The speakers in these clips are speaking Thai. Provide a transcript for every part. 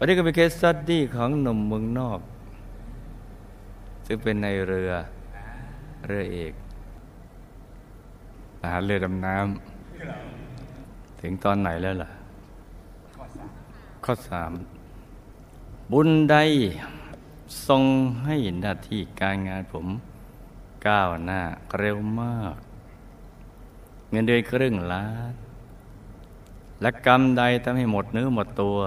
วันนี้ก็เป็นเคสสตัดดี้ของหนุ่มเมืองนอก ซึ่งเป็นในเรือเรือเอกทหารเรือดำน้ำถึงตอนไหนแล้วล่ะ ข้อสามบุญใดทรงให้หน้าที่การงานผมก้าวหน้าเร็วมาก เงินเดือนครึ่งล้านและกรรมใดทำให้หมดเนื้อหมดตัว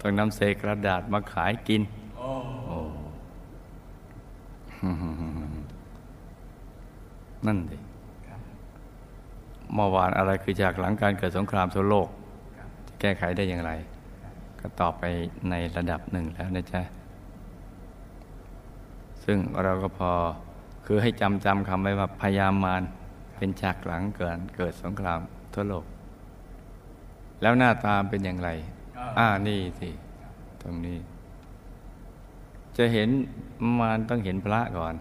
ต้องนำเศษกระดาษมาขายกิน โอ้นั่นดิเมื่อวานอะไรคือจากหลังการเกิดสงครามทั่วโลก จะแก้ไขได้อย่างไร ก็ตอบไปในระดับหนึ่งแล้วนะจ๊ะ ซึ่งเราก็พอคือให้จำจำคำไว้ว่าพยามารเป็นฉากหลังเกิดเกิดสงครามทั่วโลก แล้วหน้าตามเป็นอย่างไร อ่านี่สิตรงนี้ จะเห็นมารต้องเห็นพระก่อน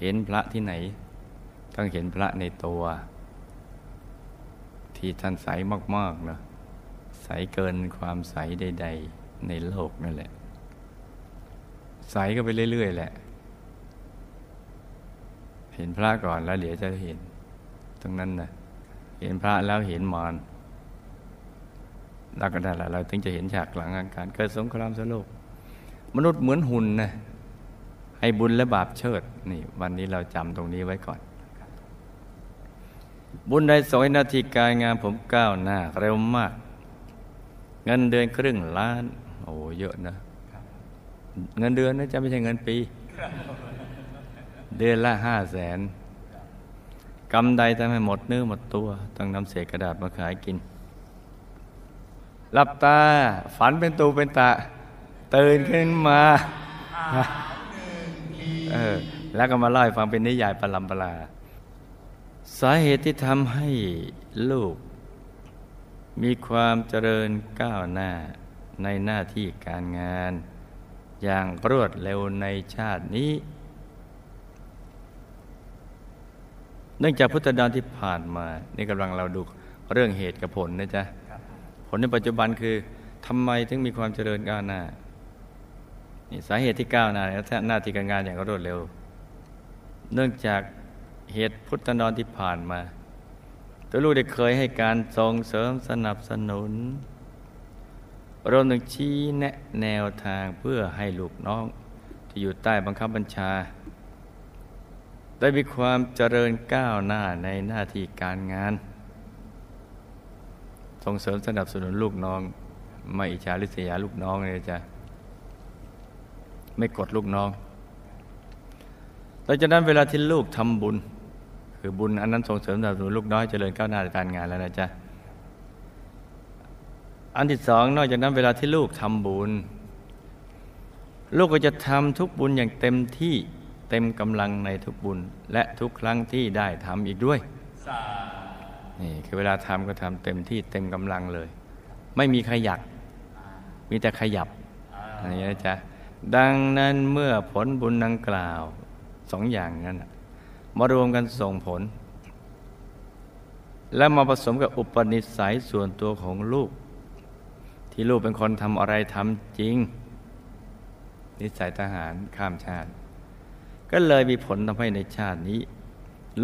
เห็นพระที่ไหน ต้องเห็นพระในตัว ที่ท่านใสมากๆนะใสเกินความใสใด ๆ ในโลกนั่นแหละ ใสก็ไปเรื่อย ๆ แหละ เห็นพระก่อนแล้วเดี๋ยวจะเห็น ตรงนั้นนะเห็นพระแล้วเห็นมาร แล้วก็ได้ละเราถึงจะเห็นฉากหลังการเกิดสงครามสโลก มนุษย์เหมือนหุ่นนะให้บุญและบาปเชิดนี่ วันนี้เราจำตรงนี้ไว้ก่อน บุญใดสอยนาทีการงานผมก้าวหน้าเร็วมาก เงินเดือนครึ่งล้าน โอ้เยอะนะ เงินเดือนนะจะไม่ใช่เงินปี เดือนละห้าแสนกำใดทำให้หมดเนื้อหมดตัว ต้องนำเศษกระดาษมาขายกิน หลับตา ฝันเป็นตูเป็นตาตื่นขึ้นมาเออแล้วก็มาเล่าให้ฟังเป็นนิยายปลัมปลา สาเหตุที่ทำให้ลูก มีความเจริญก้าวหน้าในหน้าที่การงาน อย่างรวดเร็วในชาตินี้ เนื่องจากพุทธดานที่ผ่านมา นี่กำลังเราดูเรื่องเหตุกับผลนะจ๊ะผ ลในปัจจุบันคือทำไมถึงมีความเจริญก้าวหน้านี่สาเหตุที่ก้าวหน้าหน้าที่การงานอย่างรวดเร็ว เนื่องจากเหตุพุทธนอนที่ผ่านมา ตัวลูกได้เคยให้การส่งเสริมสนับสนุนรวมถึงชี้แนะแนวทางเพื่อให้ลูกน้อง ที่อยู่ใต้บังคับบัญชา ได้มีความเจริญก้าวหน้าในหน้าที่การงาน ส่งเสริมสนับสนุนลูกน้อง ไม่อิจฉาริษยาลูกน้องเลยจ้ะไม่กดลูกน้องหลังจากนั้นเวลาที่ลูกทำบุญ คือบุญอันนั้นส่งเสริมสนับสนุนลูกน้อยเจริญก้าวหน้าในการงานแล้วนะจ๊ะอันที่สองนอกจากนั้นเวลาที่ลูกทำบุญ ลูกก็จะทำทุกบุญอย่างเต็มที่เต็มกำลังในทุกบุญ และทุกครั้งที่ได้ทำอีกด้วย นี่คือเวลาทำก็ทำเต็มที่เต็มกำลังเลย ไม่มีขยัก มีแต่ขยับอะไรอย่างนี้นะจ๊ะดังนั้นเมื่อผลบุญดังกล่าวสองอย่างนั้นมารวมกันส่งผล และมาผสมกับอุปนิสัยส่วนตัวของลูก ที่ลูกเป็นคนทำอะไรทำจริง นิสัยทหารข้ามชาติ ก็เลยมีผลทำให้ในชาตินี้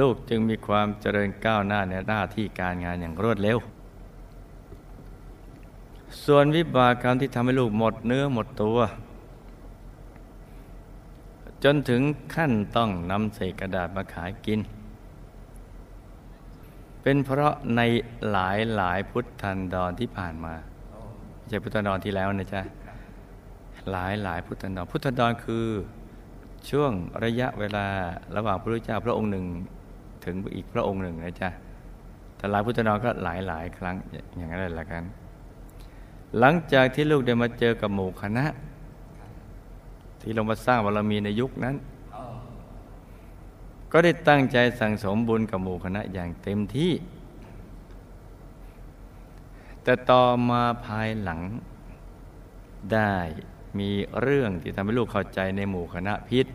ลูกจึงมีความเจริญก้าวหน้าในหน้าที่การงานอย่างรวดเร็ว ส่วนวิบากกรรมที่ทำให้ลูกหมดเนื้อหมดตัว จนถึงขั้นต้องนำเศษกระดาษมาขายกิน เป็นเพราะในหลายหลายพุทธันดรที่ผ่านมาไม่ใช่พุทธันดรที่แล้วนะจ๊ะหลายหลายพุทธันดรพุทธันดรคือช่วงระยะเวลาระหว่างพระพุทธเจ้าพระองค์หนึ่ง ถึงอีกพระองค์หนึ่งนะจ๊ะแต่หลายพุทธนดรก็หลายหลายครั้งอย่างนั้นแหละกัน หลังจากที่ลูกได้มาเจอกับหมู่คณะ ที่ลงมาสร้างบารมีในยุคนั้น ก็ได้ตั้งใจสั่งสมบุญกับหมู่คณะอย่างเต็มที่ แต่ต่อมาภายหลังได้มีเรื่องที่ทำให้ลูกเข้าใจในหมู่คณะพิษ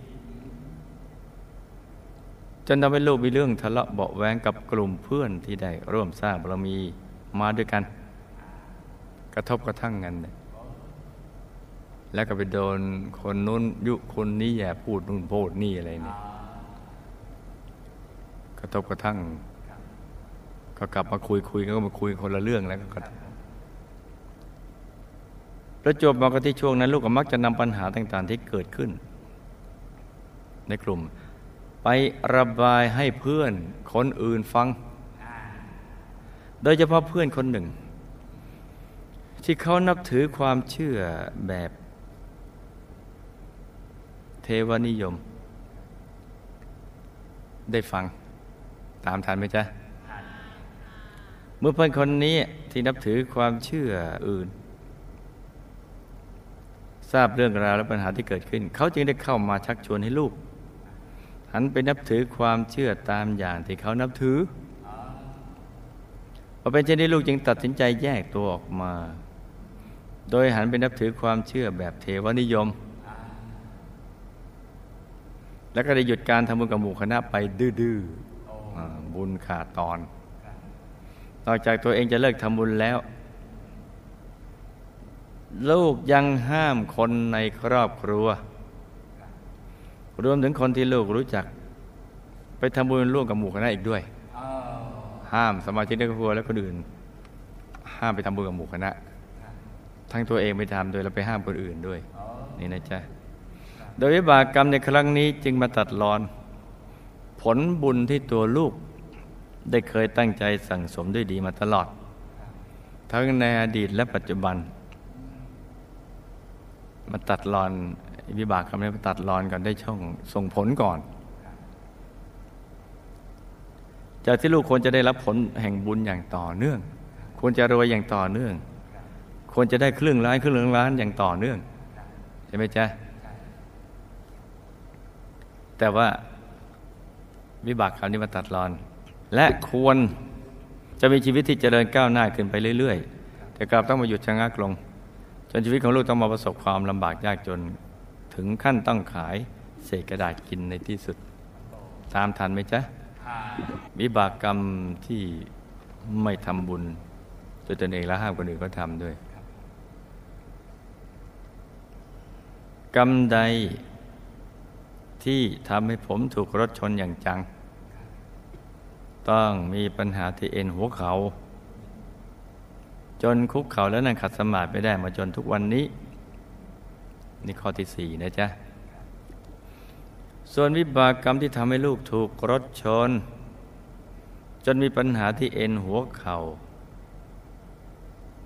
จนทำให้ลูกมีเรื่องทะเลาะเบาแวงกับกลุ่มเพื่อนที่ได้ร่วมสร้างบารมีมาด้วยกัน กระทบกระทั่งกันเนี่ยแล้วก็ไปโดนคนนู้นยุคนนี้แย่พูดนู่นพูดนี่อะไรเนี่ยกระทบกระทั่ง ก็กลับมาคุยคุยก็มาคุยคนละเรื่องแล้วก็ประจบมากที่ช่วงนั้น ลูกก็มักจะนำปัญหาต่าง ๆ ที่เกิดขึ้น ในกลุ่ม ประบายให้เพื่อนคนอื่นฟัง โดยเฉพาะเพื่อนคนหนึ่ง ที่เขานับถือความเชื่อแบบ เทวนิยม ได้ฟังตามทันไหมจ๊ะ เมื่อเพื่อนคนนี้ที่นับถือความเชื่ออื่น ทราบเรื่องราวและปัญหาที่เกิดขึ้น เขาจึงได้เข้ามาชักชวนให้ลูก หันไปนับถือความเชื่อตามอย่างที่เขานับถือพอเป็นเช่นนี้ลูกจึงตัดสินใจแยกตัวออกมา โดยหันไปนับถือความเชื่อแบบเทวนิยม แล้วก็ได้หยุดการทำบุญกับหมู่คณะไปดื้อๆบุญขาดตอน นอกจากตัวเองจะเลิกทำบุญแล้ว ลูกยังห้ามคนในครอบครัว รวมถึงคนที่ลูกรู้จัก ไปทำบุญร่วมกับหมู่คณะอีกด้วย ห้ามสมาชิกในครอบครัวและคนอื่น ห้ามไปทำบุญกับหมู่คณะ ทั้งตัวเองไปทำโดยเราไปห้ามคนอื่นด้วย นี่นะจ๊ะโดยวิบากกรรมในครั้งนี้จึงมาตัดรอน ผลบุญที่ตัวลูกได้เคยตั้งใจสั่งสมด้วยดีมาตลอด ทั้งในอดีตและปัจจุบัน มาตัดรอนวิบากกรรมนี้มาตัดรอนก่อนได้ช่องส่งผลก่อน จากที่ลูกควรจะได้รับผลแห่งบุญอย่างต่อเนื่อง ควรจะรวยอย่างต่อเนื่อง ควรจะได้ครึ่งล้านครึ่งล้านอย่างต่อเนื่องใช่ไหมจ๊ะแต่ว่าวิบากกรรมนี้มาตัดรอน และควรจะมีชีวิตที่เจริญก้าวหน้าขึ้นไปเรื่อย ๆ แต่กลับต้องมาหยุดชะงักลง ชีวิตของลูกต้องมาประสบความลำบากยากจน ถึงขั้นต้องขายเศษกระดาษกินในที่สุด ตามทันไหมจ๊ะวิบากกรรมที่ไม่ทำบุญตัวตนเองและห้ามคนอื่นก็ทำด้วย กรรมใดที่ทำให้ผมถูกรถชนอย่างจัง ต้องมีปัญหาที่เอ็นหัวเขา จนคุกเข่าแล้วนั่งขัดสมาธิไม่ได้มาจนทุกวันนี้ นี่ข้อที่สี่นะจ๊ะ ส่วนวิบากกรรมที่ทำให้ลูกถูกรถชน จนมีปัญหาที่เอ็นหัวเขา่า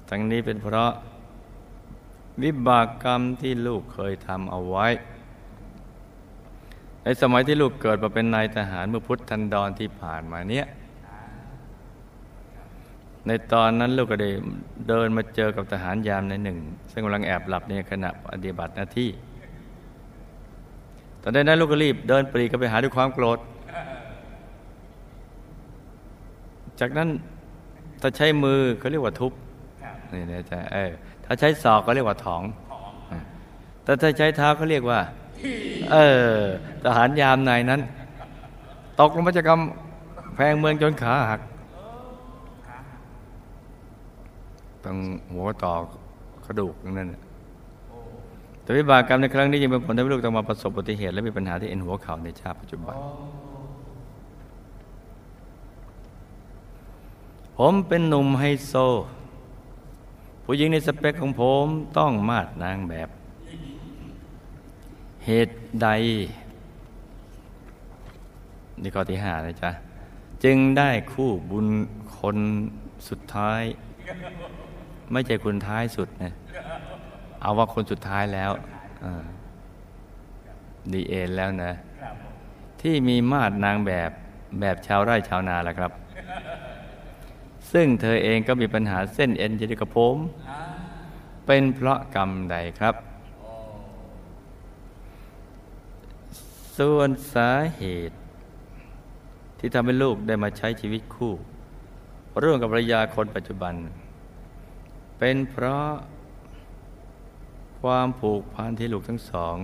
ทั้งนี้เป็นเพราะ วิบากกรรมที่ลูกเคยทำเอาไว้ ในสมัยที่ลูกเกิดมาเป็นนายทหารเมื่อพุทธันดรที่ผ่านมาเนี้ย ในตอนนั้นลูกก็ได้เดินมาเจอกับทหารยามในหนึ่ง ซึ่งกำลังแอบหลับในขณะปฏิบัติหน้าที่ ตอนนั้นลูกก็รีบเดินปรีก็ไปหาด้วยความโกรธ จากนั้นถ้าใช้มือเขาเรียกว่าทุบนี่นะจ๊ะเออถ้าใช้ศอกก็เรียกว่าถอง แต่ถ้าใช้เท้าเขาเรียกว่า เออ ทหารยามนายนั้น ตกลงมาจากกำแพงเมืองจนขาหัก ต้องหัวต่อกระดูกนั่นแต่วิบากกรรมในครั้งนี้ยังเป็นผลทำให้ลูกต้องมาประสบอุบัติเหตุและมีปัญหาที่เอ็นหัวเข่าในชาติปัจจุบัน ผมเป็นหนุ่มไฮโซ ผู้หญิงในสเปคของผมต้องมาดนางแบบ เหตุใด นี่ข้อที่ห้านะจ๊ะ จึงได้คู่บุญคนสุดท้าย ไม่ใช่คนท้ายสุดนะเอาว่าคนสุดท้ายแล้วดีเอ็นแล้วนะ ที่มีมาดนางแบบแบบชาวไร่ชาวนาแหละครับ ซึ่งเธอเองก็มีปัญหาเส้นเอ็นจะกับผม เป็นเพราะกรรมใดครับ ส่วนสาเหตุ ที่ทำให้ลูกได้มาใช้ชีวิตคู่ร่วมกับภรรยาคนปัจจุบัน เป็นเพราะความผูกพันที่ลูกทั้งสอง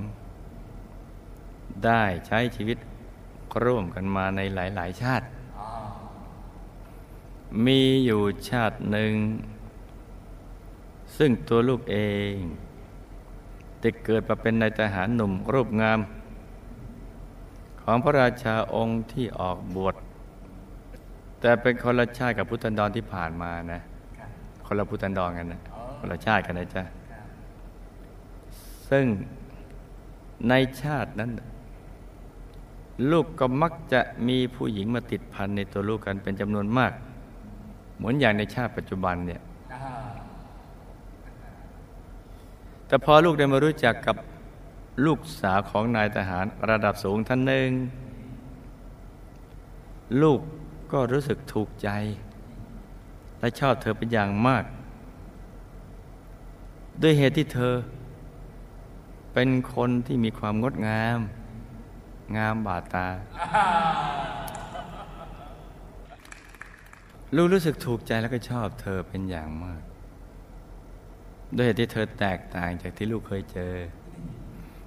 ได้ใช้ชีวิตร่วมกันมาในหลาย ๆ ชาติ มีอยู่ชาติหนึ่ง ซึ่งตัวลูกเองได้เกิดมาเป็นนายทหารหนุ่มรูปงาม ของพระราชาองค์ที่ออกบวชแต่เป็นคนละชาติกับพุทธันดรที่ผ่านมานะ คนละพุทธันดรกันนะคนละชาติกันนะจ๊ะซึ่งในชาตินั้น ลูกก็มักจะมีผู้หญิงมาติดพันในตัวลูกกันเป็นจำนวนมาก เหมือนอย่างในชาติปัจจุบันเนี่ยแต่พอลูกได้มารู้จักกับลูกสาวของนายทหารระดับสูงท่านหนึ่ง ลูกก็รู้สึกถูกใจ และชอบเธอเป็นอย่างมาก ด้วยเหตุที่เธอ เป็นคนที่มีความงดงาม งามบาดตา ลูกรู้สึกถูกใจแล้วก็ชอบเธอเป็นอย่างมาก ด้วยเหตุที่เธอแตกต่างจากที่ลูกเคยเจอ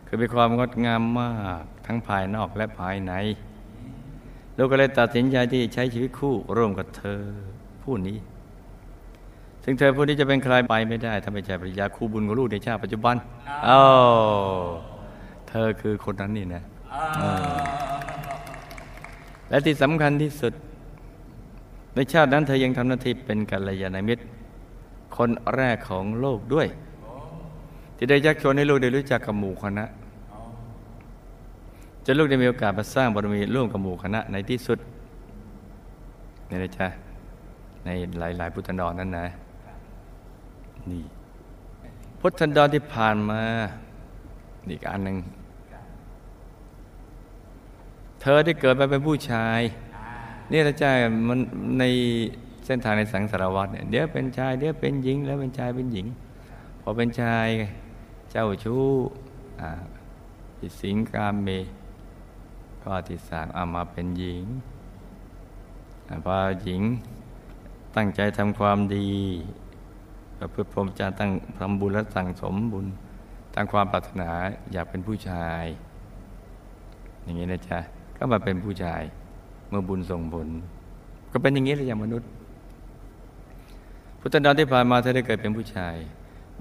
คือมีความงดงามมากทั้งภายนอกและภายในลูกก็เลยตัดสินใจที่ใช้ชีวิตคู่ร่วมกับเธอผู้นี้ ซึ่งเธอผู้นี้จะเป็นใครไปไม่ได้ถ้าไม่ใช่ภรรยาคู่บุญของลูกในชาติปัจจุบันอ้าวเธอคือคนนั้นนี่นะเออและที่สำคัญที่สุด ในชาตินั้นเธอยังทำหน้าที่เป็นกัลยาณมิตร คนแรกของโลกด้วย ที่ได้ยักชวนให้ลูกได้รู้จักกับหมู่คณะจนลูกได้มีโอกาสมาสร้างบารมีร่วมกับหมู่คณะในที่สุดนี่นะจ๊ะในหลาย ๆ พุทธันดรนั้นนะ นี่ พุทธันดรที่ผ่านมา อีกอันหนึ่ง เธอได้เกิดมาเป็นผู้ชายนี่นะจ๊ะมันในเส้นทางในสังสารวัตรเนี่ยเดี๋ยวเป็นชายเดี๋ยวเป็นหญิง แล้วเป็นชายเป็นหญิง พอเป็นชาย เจ้าชู้ติดสิงกามเมก็ติดสางเอามาเป็นหญิงพอหญิงตั้งใจทำความดี ประพฤติพรหมจรรย์ตั้งทำบุญและสั่งสมบุญตั้งความปรารถนาอยากเป็นผู้ชาย อย่างนี้นะจ๊ะก็มาเป็นผู้ชายเมื่อบุญส่งผล ก็เป็นอย่างนี้เลยอย่างมนุษย์ พุทธดอนที่ผ่านมาเธอได้เกิดเป็นผู้ชาย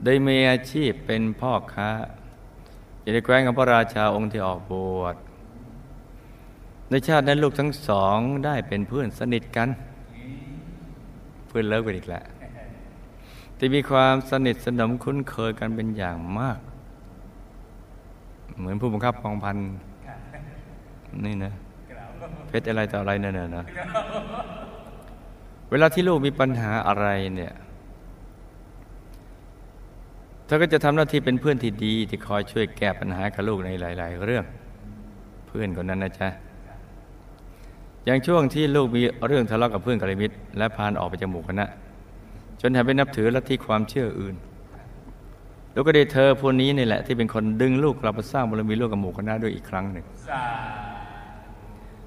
ได้มีอาชีพเป็นพ่อค้าอยู่ในแคว้นของพระราชาองค์ที่ออกบวชในชาตินั้นลูกทั้งสองได้เป็นเพื่อนสนิทกัน เพื่อนเลิกไปอีกแล้ว ที่มีความสนิทสนมคุ้นเคยกันเป็นอย่างมาก เหมือนผู้บังคับกองพันนี่นะเพชรอะไรต่ออะไรเนี่ยนะเวลาที่ลูกมีปัญหาอะไรเนี่ยเธอก็จะทำหน้าที่เป็นเพื่อนที่ดีที่คอยช่วยแก้ปัญหากับลูกในหลาย ๆ เรื่อง เพื่อนคนนั้นนะจ๊ะอย่างช่วงที่ลูกมีเรื่องทะเลาะกับเพื่อนกัลยาณมิตรและพานออกไปจากหมู่คณะ จนหันไปนับถือลัทธิความเชื่ออื่นลูกก็ได้เธอพวกนี้นี่แหละ ที่เป็นคนดึงลูกกลับมาสร้างบารมีลูกกับหมู่คณะด้วยอีกครั้งหนึ่ง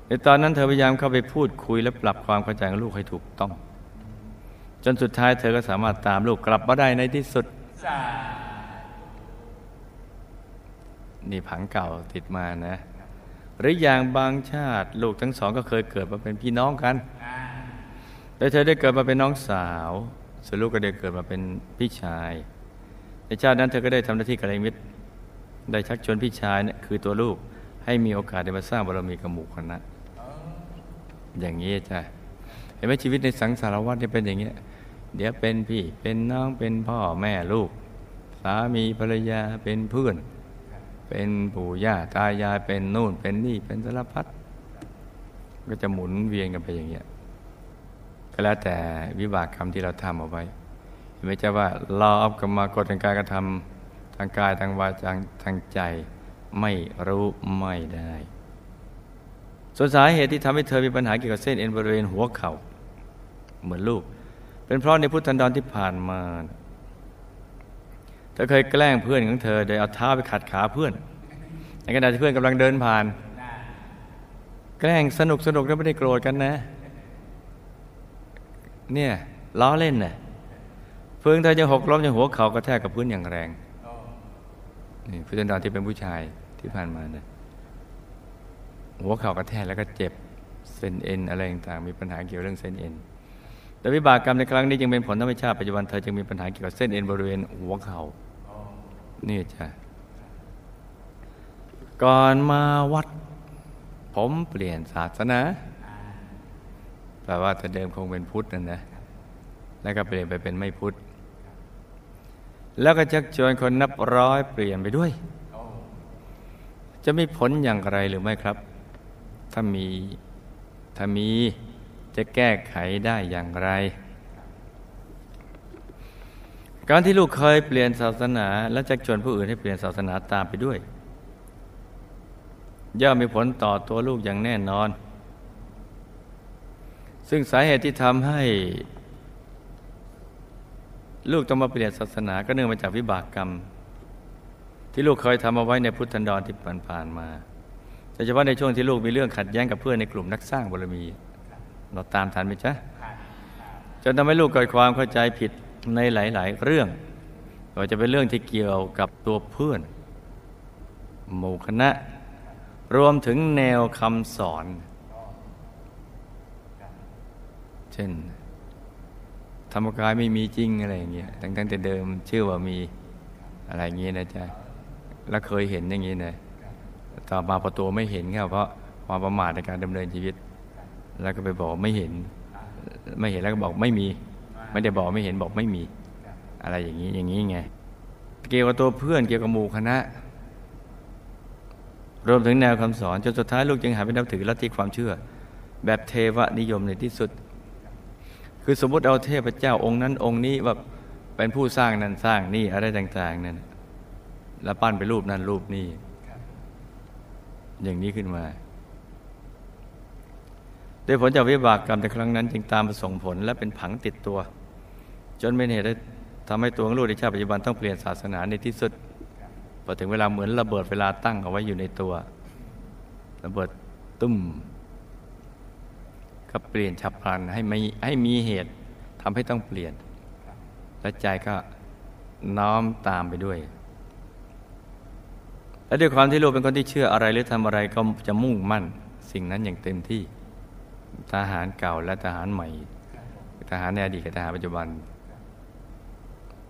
ในตอนนั้นเธอพยายามเข้าไปพูดคุยและปรับความเข้าใจของลูกให้ถูกต้อง จนสุดท้ายเธอก็สามารถตามลูกกลับมาได้ในที่สุด นี่ผังเก่าติดมานะ หรืออย่างบางชาติ ลูกทั้งสองก็เคยเกิดมาเป็นพี่น้องกัน แต่เธอได้เกิดมาเป็นน้องสาว ส่วนลูกก็ได้เกิดมาเป็นพี่ชาย ในชาตินั้นเธอก็ได้ทำหน้าที่กัลยาณมิตร ได้ชักชวนพี่ชายเนี่ยคือตัวลูกให้มีโอกาสได้มาสร้างบารมีกับหมู่คณะอย่างนี้จ้ะเห็นไหมชีวิตในสังสารวัฏเนี่ยเป็นอย่างเงี้ยเดี๋ยวเป็นพี่เป็นน้องเป็นพ่อแม่ลูก สามีภรรยาเป็นเพื่อน เป็นปู่ย่าตายายเป็นนู่นเป็นนี่เป็นสารพัดก็จะหมุนเวียนกันไปอย่างเงี้ย ก็แล้วแต่วิบากกรรมที่เราทำเอาไว้เห็นไหมจ๊ะว่าเราเอากรรมากฎทางการกระทำทางกายทางวาจาทางใจไม่รู้ไม่ได้ ส่วนสาเหตุที่ทำให้เธอมีปัญหาเกี่ยวกับเส้นเอ็นบริเวณหัวเขา่าเหมือนลูก เป็นเพราะในพุทธันดรที่ผ่านมาเธอเคยแกล้งเพื่อนของเธอโดยเอาเท้าไปขัดขาเพื่อน ในขณะที่เพื่อนกำลังเดินผ่าน แกล้งสนุกสนุกแล้วไม่ได้โกรธกันนะ เนี่ยล้อเล่นนะ่ะเพื่อนเธอจะหกล้มจะหัวเข่ากระแทกกับพื้นอย่างแรงนี่พุทธันดรที่เป็นผู้ชายที่ผ่านมาเนี่ยหัวเข่ากระแทกแล้วก็เจ็บเส้นเอ็นอะไรต่างๆมีปัญหาเกี่ยวเรื่องเส้นเอ็นแต่วิบากกรรมในครั้งนี้จึงเป็นผลทำให้ชาติปัจจุบันเธอจึงมีปัญหาเกี่ยวกับเส้นเอ็นบริเวณหัวเขา่านี่จ้ะก่อนมาวัด ผมเปลี่ยนศาสนา แปลว่าแต่เดิมคงเป็นพุทธนั่นนะ แล้วก็เปลี่ยนไปเป็นไม่พุทธ แล้วก็ชักชวนคนนับร้อยเปลี่ยนไปด้วย จะมีผลอย่างไรหรือไม่ครับ ถ้ามีถ้ามีจะแก้ไขได้อย่างไร การที่ลูกเคยเปลี่ยนศาสนา และชักชวนผู้อื่นให้เปลี่ยนศาสนาตามไปด้วย ย่อมมีผลต่อตัวลูกอย่างแน่นอน ซึ่งสาเหตุที่ทำให้ ลูกต้องมาเปลี่ยนศาสนาก็เนื่องมาจากวิบากกรรม ที่ลูกเคยทำเอาไว้ในพุทธันดรที่ผ่านมาโดยเฉพาะในช่วงที่ลูกมีเรื่องขัดแย้งกับเพื่อนในกลุ่มนักสร้างบารมี เราตามทันไหมจ๊ะจนทำให้ลูกเกิดความเข้าใจผิดในหลาย ๆ เรื่องก็จะเป็นเรื่องที่เกี่ยวกับตัวเพื่อน หมู่คณะ รวมถึงแนวคำสอน เช่น ธรรมกายไม่มีจริงอะไรอย่างเงี้ยตั้งแต่เดิมชื่อว่ามีอะไรอย่างเงี้ยนะจ๊ะแล้วเคยเห็นอย่างงี้นะต่อมาพอตัวไม่เห็นเพราะความประมาทในการดำเนินชีวิต แล้วก็ไปบอกไม่เห็น ไม่เห็นแล้วก็บอกไม่มี ไม่ได้บอกไม่เห็นบอกไม่มี อะไรอย่างนี้อย่างนี้ไงเกี่ยวกับตัวเพื่อนเกี่ยวกับหมู่คณะรวมถึงแนวคำสอนจนสุดท้ายลูกจึงหาไปนับถือลัทธิความเชื่อ แบบเทวนิยมในที่สุด คือสมมติเอาเทพเจ้าองค์นั้นองค์นี้ว่าเป็นผู้สร้างนั้นสร้างนี่อะไรต่าง ๆ นั่นแล้วปั้นไปรูปนั้นรูปนี้อย่างนี้ขึ้นมาด้วยผลจากวิบากกรรมในครั้งนั้น จึงตามมาส่งผลและเป็นผังติดตัว จนเป็นเหตุทำให้ตัวของลูกในชาติปัจจุบันต้องเปลี่ยนศาสนาในที่สุดพอถึงเวลาเหมือนระเบิดเวลาตั้งเอาไว้อยู่ในตัว ระเบิดตุ้ม ก็เปลี่ยนฉับพลันให้ไม่ให้มีเหตุทำให้ต้องเปลี่ยน และใจก็น้อมตามไปด้วย และด้วยความที่ลูกเป็นคนที่เชื่ออะไรหรือทำอะไรก็จะมุ่งมั่น สิ่งนั้นอย่างเต็มที่ทหารเก่าและทหารใหม่ ทหารในอดีตกับทหารปัจจุบัน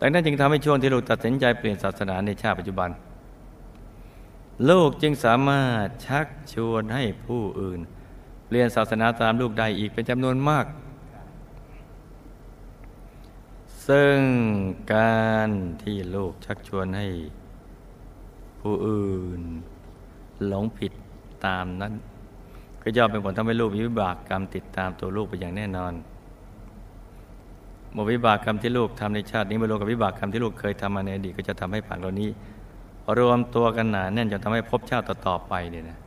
ดังนั้นจึงทำให้ช่วงที่ลูกตัดสินใจเปลี่ยนศาสนาในชาติปัจจุบัน ลูกจึงสามารถชักชวนให้ผู้อื่น เปลี่ยนศาสนาตามลูกได้อีกเป็นจำนวนมาก ซึ่งการที่ลูกชักชวนให้ผู้อื่นหลงผิดตามนั้น ก็ย่อมเป็นผลทำให้ลูกมีวิบากกรรมติดตามตัวลูกไปอย่างแน่นอนหมวิบากกรรมที่ลูกทำในชาตินี้มารวมกับวิบากกรรมที่ลูกเคยทำมาในอดีตก็จะทำให้ผังเหล่านี้ รวมตัวกันหนาแน่นจนทำให้พบชาติต่อๆไปเนี่ยนะ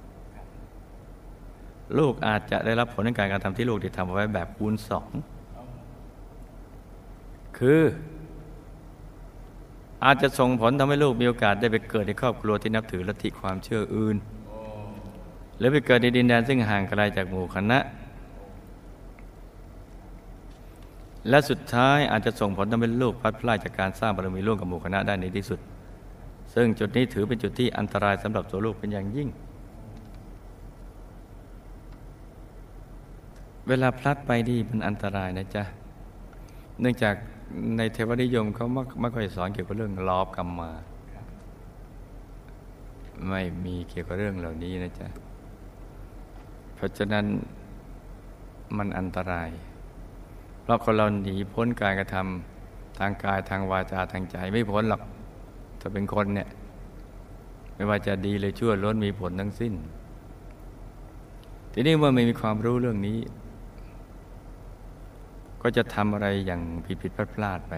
ลูกอาจจะได้รับผลในการการทำที่ลูกได้ทำเอาไว้แบบคูณสองคืออาจจะส่งผลทำให้ลูกมีโอกาสได้ไปเกิดในครอบครัวที่นับถือลัทธิความเชื่ออื่น หรือไปเกิดในดินแดนซึ่งห่างไกลจากหมู่คณะ และสุดท้ายอาจจะส่งผลทำให้ลูกพัดพลาดจากการสร้างบารมีร่วมกับหมู่คณะได้ในที่สุด ซึ่งจุดนี้ถือเป็นจุดที่อันตรายสำหรับตัวลูกเป็นอย่างยิ่ง เวลาพลัดไปดีมันอันตรายนะจ๊ะ เนื่องจากในเทวนิยมเขาไม่ค่อยสอนเกี่ยวกับเรื่องลอบกรรมมา ไม่มีเกี่ยวกับเรื่องเหล่านี้นะจ๊ะ เพราะฉะนั้นมันอันตราย เพราะคนเราหนีพ้นการกระทำทางกายทางวาจาทางใจไม่พ้นหรอกถ้าเป็นคนเนี่ย ไม่ว่าจะดีเลยชั่วล้นมีผลทั้งสิ้น ทีนี้เมื่อไม่มีความรู้เรื่องนี้ ก็จะทำอะไรอย่างผิดผิดพลาดพลาดไป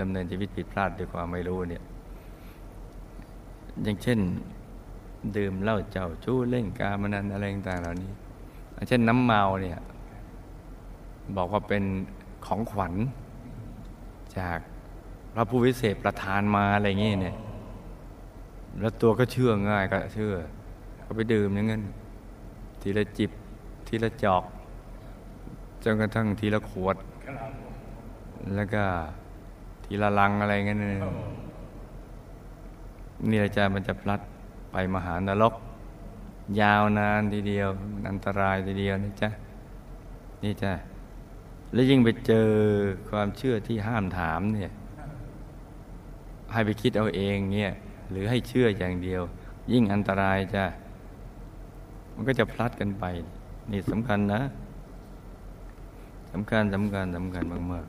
ดำเนินชีวิตผิดพลาดด้วยความไม่รู้เนี่ย อย่างเช่น ดื่มเหล้าเจ้าชู้เล่นการมนันอะไรต่างๆเหล่านี้ เช่นน้ำเมาเนี่ย บอกว่าเป็นของขวัญ จากพระผู้วิเศษประทานมาอะไรเงี้ยเนี่ย แล้วตัวก็เชื่อง่ายก็เชื่อ ก็ไปดื่มอย่างนั้นทีละจิบทีละจอก จนกระทั่งทีละขวด แล้วก็ทีละลังอะไรเงี้ยนี่อาจารย์มันจะพลัดไปมหานรก ยาวนานทีเดียวอันตรายทีเดียวนี่จ้ะนี่จ้ะและยิ่งไปเจอความเชื่อที่ห้ามถามเนี่ย ให้ไปคิดเอาเองเนี่ย หรือให้เชื่ออย่างเดียว ยิ่งอันตรายจะมันก็จะพลัดกันไป นี่สำคัญนะสำคัญสำคัญสำคัญมาก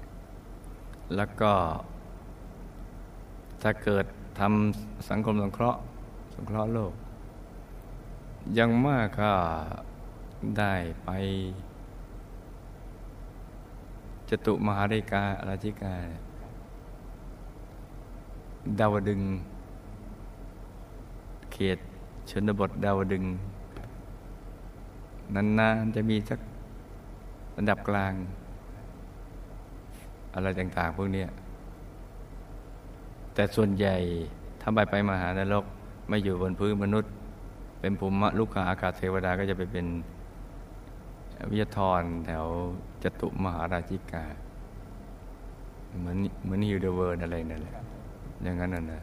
ๆ แล้วก็ ถ้าเกิดทำสังคมสงเคราะห์สงเคราะห์โลก ยังมากก็ได้ไปจตุมหาริการาชิกาดาวดึง เขตชนบทดาวดึง นานๆจะมีสัก ระดับกลาง อะไรต่าง ๆ พวกนี้แต่ส่วนใหญ่ถ้าไปไปมหานรกไม่อยู่บนพื้นมนุษย์ เป็นภูมิลูกขาอากาศเทวดาก็จะไปเป็นวิทยธรแถวจตุมหาราชิกา เหมือนเหมือนฮิวเดเวอร์อะไรนั่นแหละอย่างนั้นนะ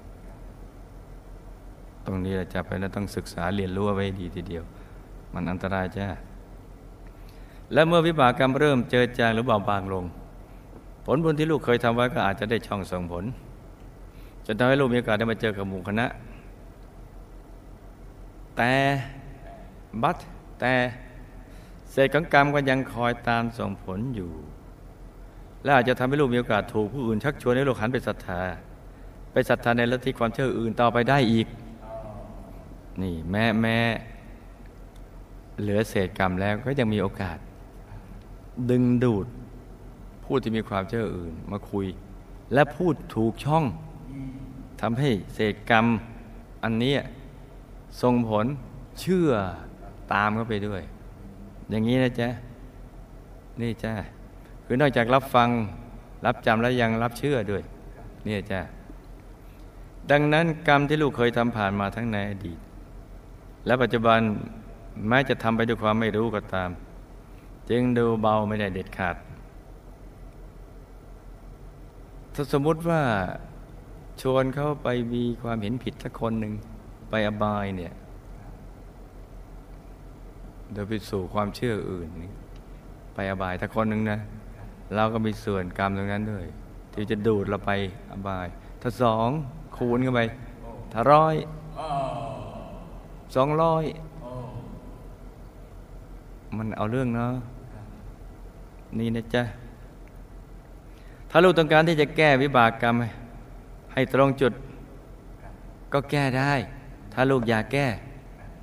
ตรงนี้เราจะไปแล้วต้องศึกษาเรียนรู้ไว้ดีทีเดียว มันอันตรายจ้า และเมื่อวิบากกรรมเริ่มเจอจางหรือเบาบางลง ผลบุญที่ลูกเคยทำไว้ก็อาจจะได้ช่องส่งผลจนทำให้ลูกมีโอกาสได้มาเจอกับหมู่คณะ แต่บัตแต่เศษของกรรมก็ยังคอยตามส่งผลอยู่ และอาจจะทำให้ลูกมีโอกาสถูกผู้อื่นชักชวนให้ลูกหันไปศรัทธา ไปศรัทธาในลัทธิความเชื่ออื่นต่อไปได้อีก นี่แม้แม้เหลือเศษกรรมแล้วก็ยังมีโอกาส ดึงดูด ผู้ที่มีความเชื่ออื่นมาคุย และพูดถูกช่องทำให้เศษกรรมอันนี้ส่งผลเชื่อตามเข้าไปด้วย อย่างนี้นะจ๊ะ นี่จ้าคือนอกจากรับฟังรับจำแล้วยังรับเชื่อด้วย นี่จ้าดังนั้นกรรมที่ลูกเคยทำผ่านมาทั้งในอดีต และปัจจุบันแม้จะทำไปด้วยความไม่รู้ก็ตาม จึงดูเบาไม่ได้เด็ดขาด ถ้าสมมติว่าชวนเขาไปมีความเห็นผิดสักคนหนึ่งไปอบายเนี่ยโดยไปสู่ความเชื่ออื่นไปอบายถ้าคนหนึ่งนะเราก็มีส่วนกรรมตรงนั้นด้วย ที่จะดูดเราไปอบาย ถ้าสองคูณเข้าไป ถ้าร้อยสองร้อยมันเอาเรื่องเนาะ นี่นะจ๊ะ ถ้าลูกต้องการที่จะแก้วิบากกรรม ให้ตรงจุด ก็แก้ได้ ถ้าลูกอยากแก้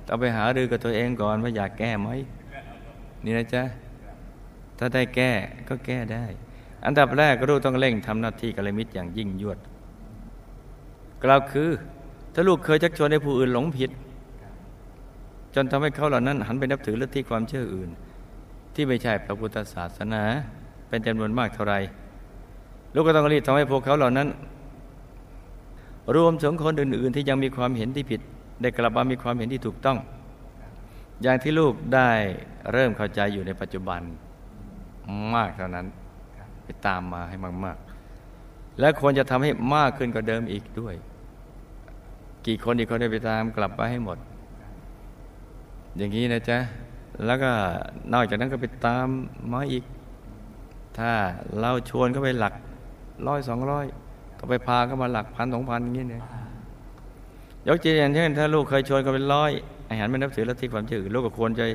ต้องไปหารือกับตัวเองก่อนว่าอยากแก้ไหมนี่นะจ๊ะ ถ้าได้แก้ก็แก้ได้ อันดับแรกลูกต้องเร่งทำหน้าที่กัลมิตรอย่างยิ่งยวด กล่าวคือ ถ้าลูกเคยชักชวนให้ผู้อื่นหลงผิด จนทำให้เขาเหล่านั้นหันไปนับถือลัทธิความเชื่ออื่น ที่ไม่ใช่พระพุทธศาสนา เป็นจำนวนมากเท่าไรลูกก็ต้องรีบทำให้พวกเขาเหล่านั้น รวมถึงคนอื่น ๆ ที่ยังมีความเห็นที่ผิด ได้กลับมามีความเห็นที่ถูกต้อง อย่างที่ลูกได้เริ่มเข้าใจอยู่ในปัจจุบันมากเท่านั้น ไปตามมาให้มาก ๆ และควรจะทำให้มากขึ้นกว่าเดิมอีกด้วย กี่คนอีกคนได้ไปตามกลับไปให้หมด อย่างนี้นะจ๊ะ แล้วก็นอกจากนั้นก็ไปตามมาอีก ถ้าเราชวนเขาไปหลักร้อยสองร้อยก็ไปพาเขามาหลักพันสองพันอย่างนี้เนี่ยยกตัวอย่างเช่นถ้าลูกเคยชวนกันเป็นร้อยอาหารไม่นับถือลัทธิความเชื่อลูกก็ควรจะ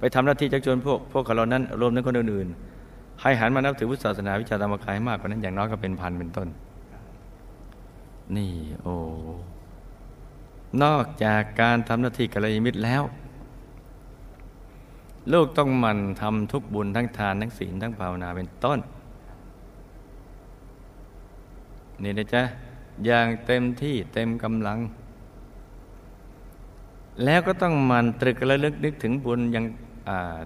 ไปทำหน้าที่จักชวนพวกพวกเขาเหล่านั้นรวมทั้งคนอื่นๆให้หันมานับถือพุทธศาสนาวิชาธรรมกายมากกว่านั้นอย่างน้อยก็เป็นพันเป็นต้น นี่โอ้นอกจากการทำหน้าที่กัลยาณมิตรแล้ว ลูกต้องมันทำทุกบุญทั้งทานทั้งศีลทั้งภาวนาเป็นต้น นี่นะจ๊ะอย่างเต็มที่เต็มกำลัง แล้วก็ต้องมันตรึกและลึกนึกถึงบุญอยัง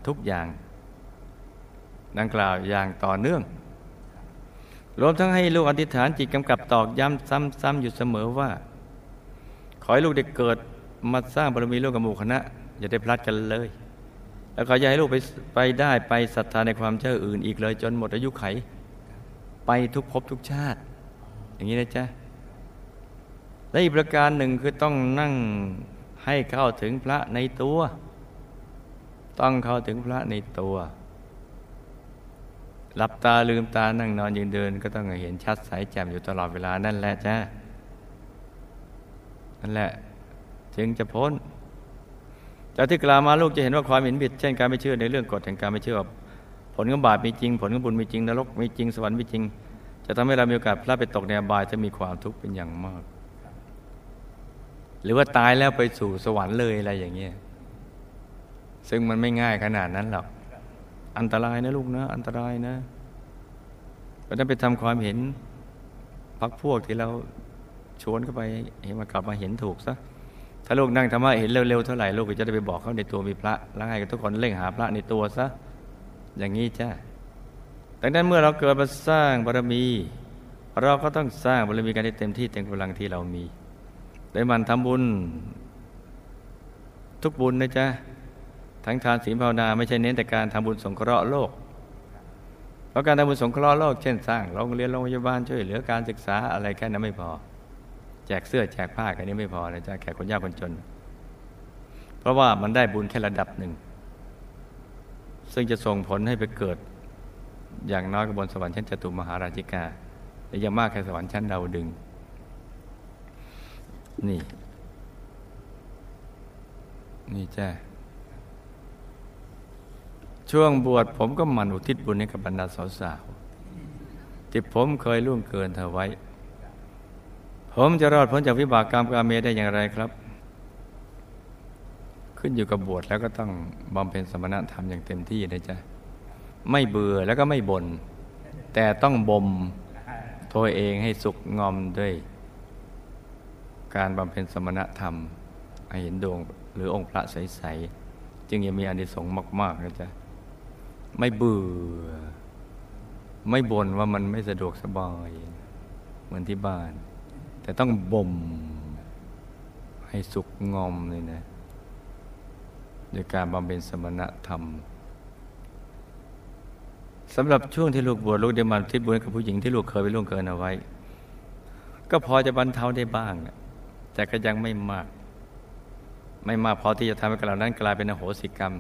ทุกอย่าง ดังกล่าวอย่างต่อเนื่อง รวมทั้งให้ลูกอธิษฐานจิตกำกับตอกย้ำซ้ำๆอยู่เสมอว่า ขอให้ลูกได้เกิดมาสร้างบารมีโลกกับหมู่คณะ อย่าได้พลัดกันเลย แล้วขออย่าให้ลูกไปไปได้ไปศรัทธาในความเชื่ออื่นอีกเลย จนหมดอายุไข ไปทุกภพทุกชาติ อย่างนี้นะจ๊ะและอีกประการหนึ่งคือต้องนั่งให้เข้าถึงพระในตัว ต้องเข้าถึงพระในตัวหลับตาลืมตานั่งนอนยืนเดิน ก็ต้องเห็นชัดใสแจ่มอยู่ตลอดเวลานั่นแหละจ้านั่นแหละ จึงจะพ้น จากที่กล่าวมาลูกจะเห็นว่าความเห็นผิด เช่นการไม่เชื่อในเรื่องกฎแห่งการไม่เชื่อ ผลของบาปมีจริง ผลของบุญมีจริงนรกมีจริงสวรรค์มีจริง จะทำให้เรามีโอกาสพลาดไปตกในอบายจะมีความทุกข์เป็นอย่างมาก หรือว่าตายแล้วไปสู่สวรรค์เลยอะไรอย่างเงี้ยซึ่งมันไม่ง่ายขนาดนั้นหรอกอันตรายนะลูกนะ อันตรายนะเพราะนั้นไปทำความเห็นพักพวกที่เราชวนเข้าไปเห็นมากลับมาเห็นถูกซะ ถ้าลูกนั่งธรรมะเห็นเร็วๆเท่าไหร่ลูกก็จะได้ไปบอกเขาในตัวมีพระแล้วให้ทุกคนเร่งหาพระในตัวซะอย่างนี้จ้าดังนั้นเมื่อเราเกิดมาสร้างบารมี เราก็ต้องสร้างบารมีกันให้เต็มที่เต็มกำลังที่เรามีได้มันทำบุญ ทุกบุญนะจ๊ะทั้งทานศีลภาวนาไม่ใช่เน้นแต่การทำบุญสงเคราะห์โลก เพราะการทำบุญสงเคราะห์โลกเช่นสร้างโรงเรียนโรงพยาบาลช่วยเหลือการศึกษาอะไรแค่นั้นไม่พอ จกเสื้อแจกผ้าแค่นี้ไม่พอนะจ๊ะแขกคนยากคนจน เพราะว่ามันได้บุญแค่ระดับหนึ่ง ซึ่งจะส่งผลให้ไปเกิด อย่างน้อยกบนสวรรค์ชั้นจตุมหาราชิกาและยังมากแค่สวรรค์ชั้นดาวดึง นี่ นี่จ้าช่วงบวชผมก็มันอุทิศบุญให้กับบรรดาสาวๆที่ผมเคยล่วงเกินเธอไว้ ผมจะรอดพ้นจากวิบากกรรมกาเมได้อย่างไรครับ ขึ้นอยู่กับบวชแล้วก็ต้องบำเพ็ญสมณธรรมอย่างเต็มที่นะจ๊ะไม่เบื่อแล้วก็ไม่บน่นแต่ต้องบ่มตัวเองให้สุกงอมด้วย การบำเพ็ญสมณธรรมให้เห็นดวงหรือองค์พระใสๆจึงยังมีอานิสงส์มาก ๆนะจ๊ะไม่เบื่อ ไม่บ่นว่ามันไม่สะดวกสบาย เหมือนที่บ้าน แต่ต้องบ่มให้สุกงอมเลยนะโดยการบำเพ็ญสมณธรรมสำหรับช่วงที่ลูกบวชลูกได้มาทิศบุญกับผู้หญิงที่ลูกเคยไปล่วงเกินเอาไว้ ก็พอจะบรรเทาได้บ้าง แต่ก็ยังไม่มาก ไม่มากพอที่จะทำให้กเรานั้นกลายเป็นอโหสิกรรม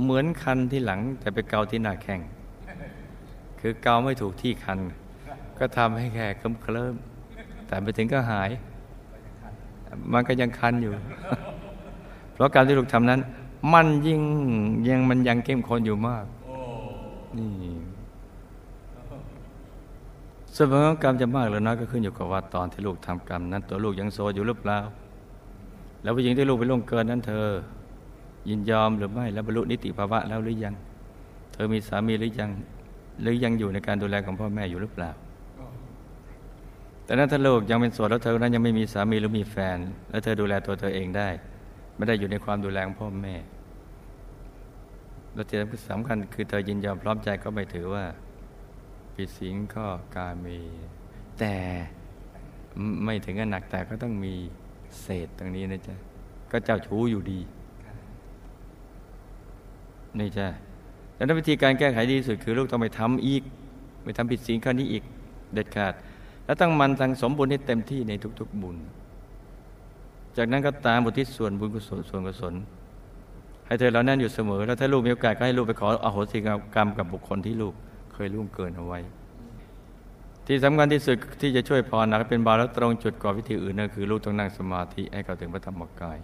เหมือนคันที่หลังแต่ไปเกาที่หน้าแข้งคือเกาไม่ถูกที่คัน ก็ทำให้แค่เคลิ้มเคลิ้มแต่ไปถึงก็หาย มันก็ยังคันอยู่ เพราะการที่ลูกทำนั้น มันยิ่งยังมันยังเข้มข้นอยู่มากนี่ส่วนผลของกรรมจะมากหรือน้อยก็ขึ้นอยู่กับว่าตอนที่ลูกทำกรรมนั้น ตัวลูกยังโซอยู่หรือเปล่าแล้วผู้หญิงที่ลูกไปล่วงเกินนั้นเธอ ยินยอมหรือไม่แล้วบรรลุนิติภาวะแล้วหรือยัง เธอมีสามีหรือยัง หรือยังอยู่ในการดูแลของพ่อแม่อยู่หรือเปล่า แต่นั้นถ้าลูกยังเป็นโสดแล้วเธอนั้นยังไม่มีสามีหรือมีแฟน แล้วเธอดูแลตัวเธอเองได้ ไม่ได้อยู่ในความดูแลของพ่อแม่ แล้วที่สำคัญคือเธอยินยอมพร้อมใจก็ไม่ถือว่าผิดศีลข้อกาเมแต่ไม่ถึงกับหนักแต่ก็ต้องมีเศษตรงนี้นะจ๊ะ ก็เจ้าชู้อยู่ดี นี่ใช่ดังนั้นวิธีการแก้ไขดีสุดคือลูกต้องไปทำอีก ไปทำผิดศีลข้อนี้อีก เด็ดขาด แล้วต้องมันทังสมบุญให้เต็มที่ในทุก ๆ บุญ จากนั้นก็ตามบุทิศส่วนบุญกุศลส่วนกุศล ให้เธอเราแน่นอยู่เสมอ แล้วถ้าลูกมีโอกาสก็ให้ลูกไปขออโหสิกรรมกับบุคคลที่ลูกเคยล่วงเกินเอาไว้ ที่สำคัญที่สุดที่จะช่วยพรนะเป็นบาลตรงจุดก่อวิธีอื่นนั่นคือ ลูกต้องนั่งสมาธิให้เข้าถึงพระธรรมกาย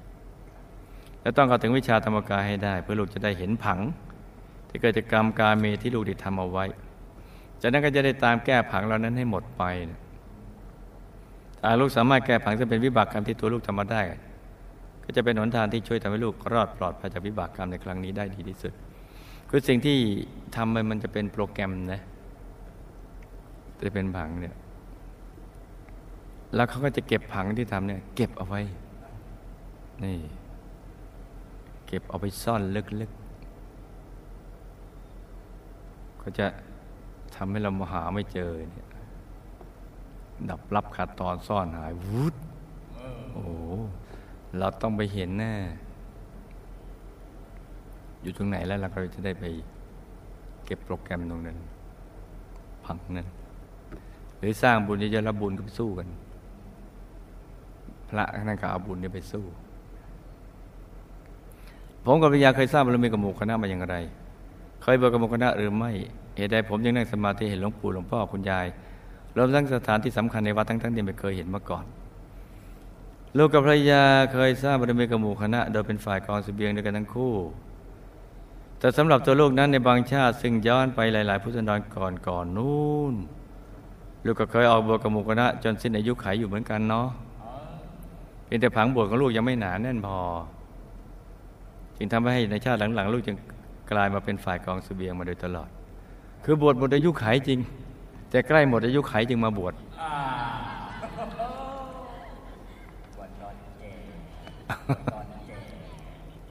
และต้องเข้าถึงวิชาธรรมกายให้ได้ เพื่อลูกจะได้เห็นผัง ที่เกิดจากกรรมการเมที่ลูกได้ทำเอาไว้จากนั้นก็จะได้ตามแก้ผังเหล่านั้นให้หมดไปถ้า ลูกสามารถแก้ผังจะเป็นวิบากกรรมที่ตัวลูกทำมาได้ ก็จะเป็นหนทางที่ช่วยทำให้ลูกรอดปลอดภัยจากวิบากกรรมในครั้งนี้ได้ดีที่สุด คือสิ่งที่ทำไปมันจะเป็นโปรแกรมนะจะเป็นผังเนี่ยแล้วเขาก็จะเก็บผังที่ทำเนี่ย เก็บเอาไว้ นี่ เก็บเอาไปซ่อนลึกๆก็จะทำให้เราหาไม่เจอเนี่ย ดับรับขาดตอนซ่อนหายวุดโอ้เราต้องไปเห็นแน่อยู่ตรงไหนแล้วเราก็จะได้ไปเก็บโปรแกรมตรงนั้น พังนั้น หรือสร้างบุญเยอะๆแล้วบุญก็ไปสู้กัน พระนั่นก็เอาบุญนี้ไปสู้ ผมกับปัญญาเคยทราบบารมีกับหมู่คณะมาอย่างไร เคยบวชกรรมคณะหรือไม่เหตุใดผมยังนั่งสมาธิเห็นหลวงปู่หลวงพ่อคุณยาย รวมทั้งสถานที่สำคัญในวัดทั้งทั้งที่ไม่เคยเห็นมาก่อน ลูกกับภรรยาเคยสร้างบารมีกับหมู่คณะ โดยเป็นฝ่ายกองสเสบียงด้วยกันทั้งคู่ แต่สำหรับตัวลูกนั้นในบางชาติซึ่งย้อนไปหลาย ๆ พุทธนรก่อนก่อนนู้นลูกก็เคยออกบวชกับหมู่คณะ จนสิ้นอายุขัยอยู่เหมือนกันเนาะเพียงแต่ผังบวชของลูกยังไม่หนาแน่นพอ จึงทำให้ในชาติหลัง ๆ ลูกจึงกลายมาเป็นฝ่ายกองสเสบียงมาโดยตลอด คือบวชหมดอายุขัยจริง แต่ใกล้หมดอายุขัยจึงมาบวช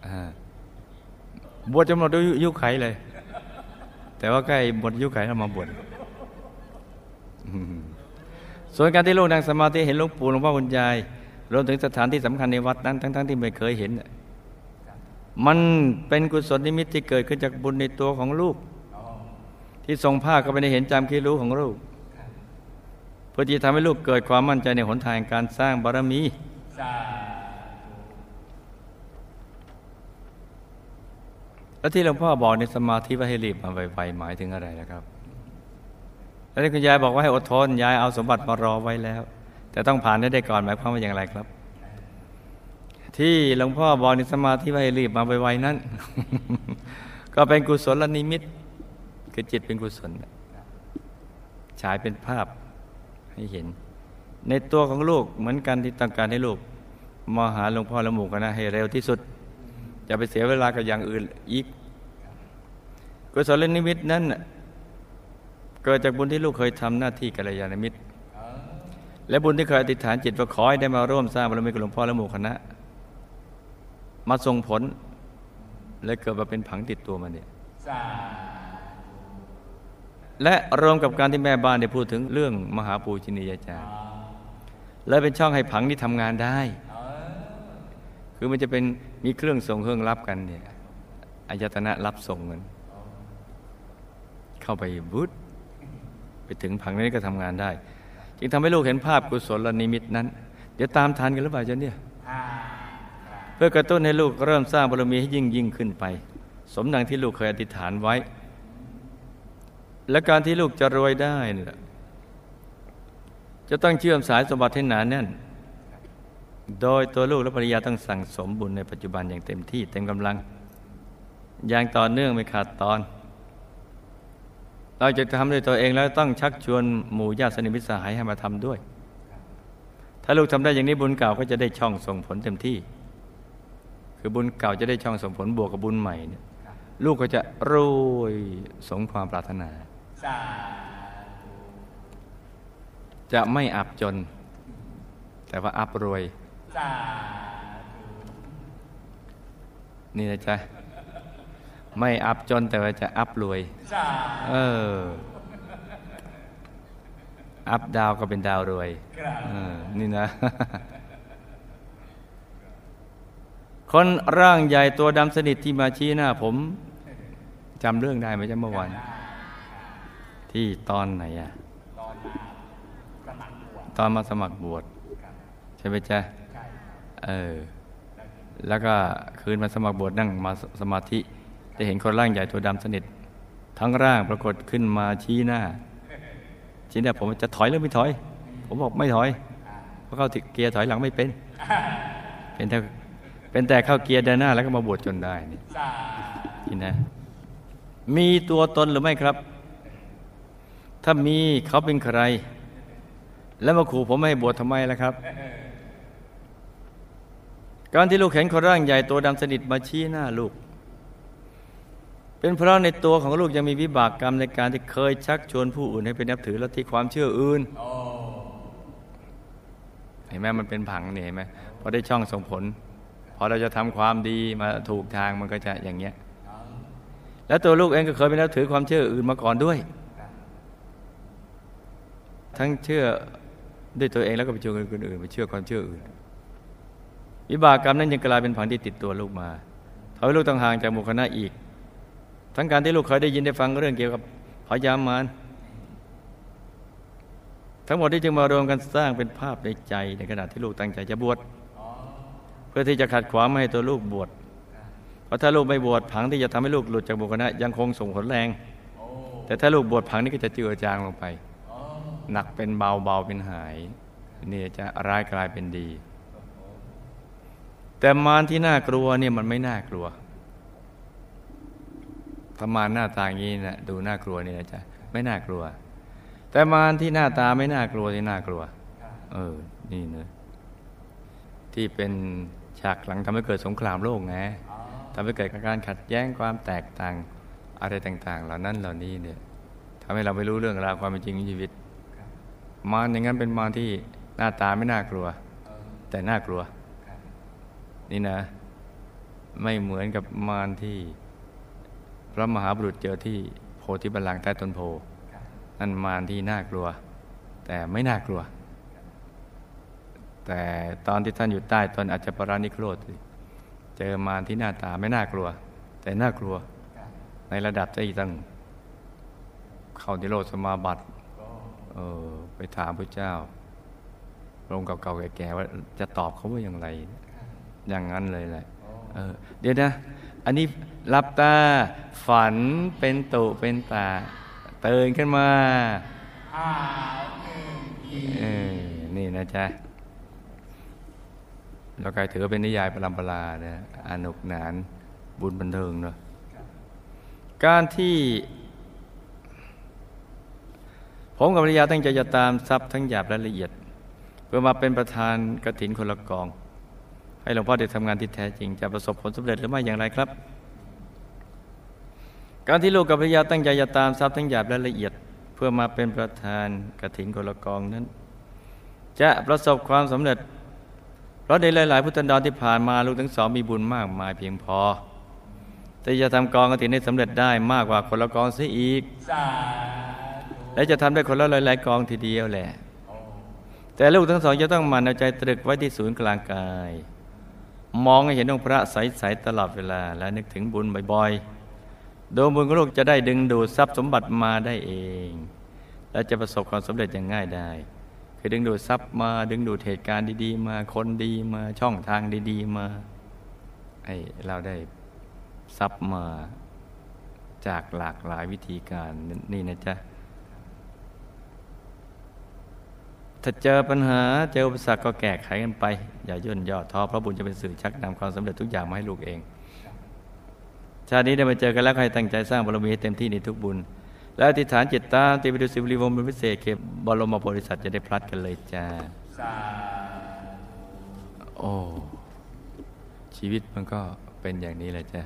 อ่าบวชจนหมดอายุไขเลย แต่ว่าใกล้หมดอายุไขเรามาบวชอืมส่วนการที่ลูกนั่งสมาธิเห็นหลวงปู่หลวงพ่อคุณยายรวมถึงสถานที่สำคัญในวัดนั้น ทั้ง ๆ ที่ไม่เคยเห็นน่ะมันเป็นกุศลนิมิตที่เกิดขึ้นจากบุญในตัวของลูก ที่ทรงภาคก็ไปในเห็นจำคิดรู้ของลูกเพื่อที่ทำให้ลูกเกิดความมั่นใจในหนทางการสร้างบารมีแล้วที่หลวงพ่อบอกในสมาธิว่าให้รีบมาไวๆหมายถึงอะไรนะครับ แล้วที่คุณยายบอกว่าให้อดทนยายเอาสมบัติมารอไว้แล้ว แต่ต้องผ่านให้ได้ก่อนหมายความว่าอย่างไรครับ ที่หลวงพ่อบอกในสมาธิว่าให้รีบมาไวๆนั้น ก็เป็นกุศลนิมิต คือจิตเป็นกุศลฉายเป็นภาพให้เห็น ในตัวของลูกเหมือนกันที่ต้องการให้ลูกมาหาหลวงพ่อละหมู่กันนะให้เร็วที่สุดอย่าไปเสียเวลากับอย่างอื่นอีกกุศลนิมิตนั้นเกิดจากบุญที่ลูกเคยทำหน้าที่กัลยาณมิตร และบุญที่เคยอธิษฐานจิตว่าขอให้ได้มาร่วมสร้างบารมีกับหลวงพ่อและหมู่คณะ มาส่งผล และเกิดมาเป็นผังติดตัวมาเนี่ย และรวมกับการที่แม่บ้านได้พูดถึงเรื่องมหาปูชนียาจารย์ และเป็นช่องให้ผังที่ทำงานได้ คือมันจะเป็นมีเครื่องส่งเครื่องรับกันเนี่ยอายตนะรับส่งเงิน เข้าไปบุตไปถึงผังนี้ก็ทำงานได้ จึงทำให้ลูกเห็นภาพกุศลนิมิตนั้น เดี๋ยวตามทันกันหรือเปล่าจ๊ะเนี่ยเพื่อกระตุ้นให้ลูกเริ่มสร้างบารมีให้ยิ่งยิ่งขึ้นไป สมดังที่ลูกเคยอธิษฐานไว้ และการที่ลูกจะรวยได้นี่ยจะต้องเชื่อมสายสมบัติให้หนาแน่น โดยตัวลูกและภรรยาต้องสั่งสมบุญในปัจจุบันอย่างเต็มที่เต็มกำลัง อย่างต่อเนื่องไม่ขาดตอน เราจะทำด้วยตัวเองแล้วต้องชักชวนหมู่ญาติสนิทมิตรสหายให้มาทำด้วย ถ้าลูกทำได้อย่างนี้บุญเก่าก็จะได้ช่องส่งผลเต็มที่ คือบุญเก่าจะได้ช่องส่งผลบวกกับบุญใหม่เนี่ยลูกก็จะรวยสมความปรารถนา จะไม่อับจน แต่ว่าอับรวยนี่นะจ๊ะ ไม่อับจนแต่ว่าจะอับรวย เออ อัพดาวก็เป็นดาวรวยเออนี่นะ คนร่างใหญ่ตัวดำสนิทที่มาชี้หน้าผมจำเรื่องได้ไหมจ๊ะเมื่อวาน ที่ตอนไหนอะตอนมาสมัครบวชใช่ไหมจ๊ะเออแล้วก็คืนมาสมัครบวชนั่งมาสมาธิจะเห็นคนร่างใหญ่ตัวดำสนิท ทั้งร่างปรากฏขึ้นมาชี้หน้าชี้หน้าผมจะถอยหรือไม่ถอย ผมบอกไม่ถอย เพราะเข้าเกียร์ถอยหลังไม่เป็น เป็นแต่เป็นแต่เข้าเกียร์เดินหน้าแล้วก็มาบวชจนได้นี่นี่นะ มีตัวตนหรือไม่ครับ ถ้ามีเขาเป็นใคร แล้วมาขู่ผมไม่ให้บวชทำไมล่ะครับ การที่ลูกเห็นคนร่างใหญ่ตัวดำสนิทมาชี้หน้าลูก เป็นเพราะในตัวของลูกยังมีวิบากกรรมในการที่เคยชักชวนผู้อื่นให้ไปนับถือลัทธิความเชื่ออื่นเห็นไหมมันเป็นผังเนี่ยเห็นไหมพอได้ช่องส่งผลพอเราจะทำความดีมาถูกทางมันก็จะอย่างเงี้ยแล้วตัวลูกเองก็เคยไปนับถือความเชื่ออื่นมาก่อนด้วย ทั้งเชื่อด้วยตัวเองแล้วก็ไปชวนคนอื่นไปเชื่อความเชื่ออื่นวิบากกรรมนั้นยังกลายเป็นผังที่ติดตัวลูกมาทำให้ลูกต้องห่างจากหมู่คณะอีก ทั้งการที่ลูกเคยได้ยินได้ฟังเรื่องเกี่ยวกับพยามารทั้งหมดที่จึงมารวมกันสร้างเป็นภาพในใจในขณะที่ลูกตั้งใจจะบวชเพื่อที่จะขัดขวางไม่ให้ตัวลูกบวชเพราะถ้าลูกไม่บวชผังที่จะทำให้ลูกหลุดจากบุคคลนะยังคงส่งผลแรง แต่ถ้าลูกบวชผังนี่ก็จะเจือจางลงไป หนักเป็นเบาเบาเป็นหาย นี่จะร้ายกลายเป็นดี แต่มารที่น่ากลัวเนี่ยมันไม่น่ากลัวถ้ามารหน้าตาอย่างนี้นะดูน่ากลัวนี่นะจ๊ะไม่น่ากลัว แต่มารที่หน้าตาไม่น่ากลัวที่น่ากลัว เออ นี่เนะที่เป็นฉากหลังทำให้เกิดสงครามโลกไงทำให้เกิดการขัดแย้งความแตกต่างอะไรต่าง ๆ เหล่านั้นเหล่านี้เนี่ยทำให้เราไม่รู้เรื่องราวความเป็นจริงในชีวิต มารอย่างนั้นเป็นมารที่หน้าตาไม่น่ากลัว แต่น่ากลัว นี่นะ ไม่เหมือนกับมารที่ พระมหาบุรุษเจอที่โพธิบัลลังก์ใต้ต้นโพนั่นมารที่น่ากลัว แต่ไม่น่ากลัว แต่ตอนที่ท่านอยู่ใต้ต้นอาจจะปรานิโครธเจอมารที่หน้าตาไม่น่ากลัว แต่น่ากลัว ในระดับที่ตั้งเข้าที่โลสมาบัติ เออไปถามพระเจ้าลงเก่าๆแก่ๆว่าจะตอบเขาว่าอย่างไร อย่างนั้นเลยแหละเออเดี๋ยวนะ อันนี้หลับตาฝันเป็นตุเป็นตาเตือนขึ้นมาเออนี่นะจ๊ะเรากายถือเป็นนิยายปรำปรานะอนุกหนานบุญบันเทิงเนาะการที่ ผมกับภรรยาตั้งใจจะตามทรัพย์ทั้งหยาบและละเอียด เพื่อมาเป็นประธานกระถินคนละกอง ให้หลวงพ่อได้ทำงานที่แท้จริง จะประสบผลสำเร็จหรือไม่อย่างไรครับ การที่ลูกกับภรรยาตั้งใจจะตามทรัพย์ทั้งหยาบและละเอียด เพื่อมาเป็นประธานกระถินคนละกองนั้น จะประสบความสำเร็จเพราะในหลาย ๆ พุทธันดรที่ผ่านมาลูกทั้งสองมีบุญมากมายเพียงพอแต่จะทำกองกฐินให้สำเร็จได้มากกว่าคนละกองเสียอีก และจะทำได้คนละหลายๆกองทีเดียวแหละ แต่ลูกทั้งสองจะต้องมันเอาใจตรึกไว้ที่ศูนย์กลางกาย มองให้เห็นองค์พระใสๆตลอดเวลา และนึกถึงบุญบ่อยๆโดยบุญของลูกจะได้ดึงดูดทรัพย์สมบัติมาได้เอง และจะประสบความสำเร็จอย่างง่ายได้ คือดึงดูดทรัพย์มาดึงดูดเหตุการณ์ดีๆ มาคนดีมาช่องทางดี ๆ มาไอเราได้ทรัพย์มาจากหลากหลายวิธีการนี่นะจ๊ะ ถ้าเจอปัญหาเจออุปสรรคก็แก้ไขกันไป อย่าย่นย่อท้อเพราะบุญจะเป็นสื่อชักนำความสำเร็จทุกอย่างมาให้ลูกเอง ชาตินี้ได้มาเจอกันแล้วใครตั้งใจสร้างบารมีให้เต็มที่ในทุกบุญ และอธิษฐานจิตตามตีไปดูสิบริวงเป็นพิเศษเก็บบรมโพธิสัตว์จะได้พลัดกันเลยจ้าโอ้ชีวิตมันก็เป็นอย่างนี้แหละจ้า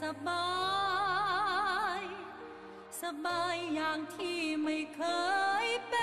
สบาย สบายอย่างที่ไม่เคยเป็น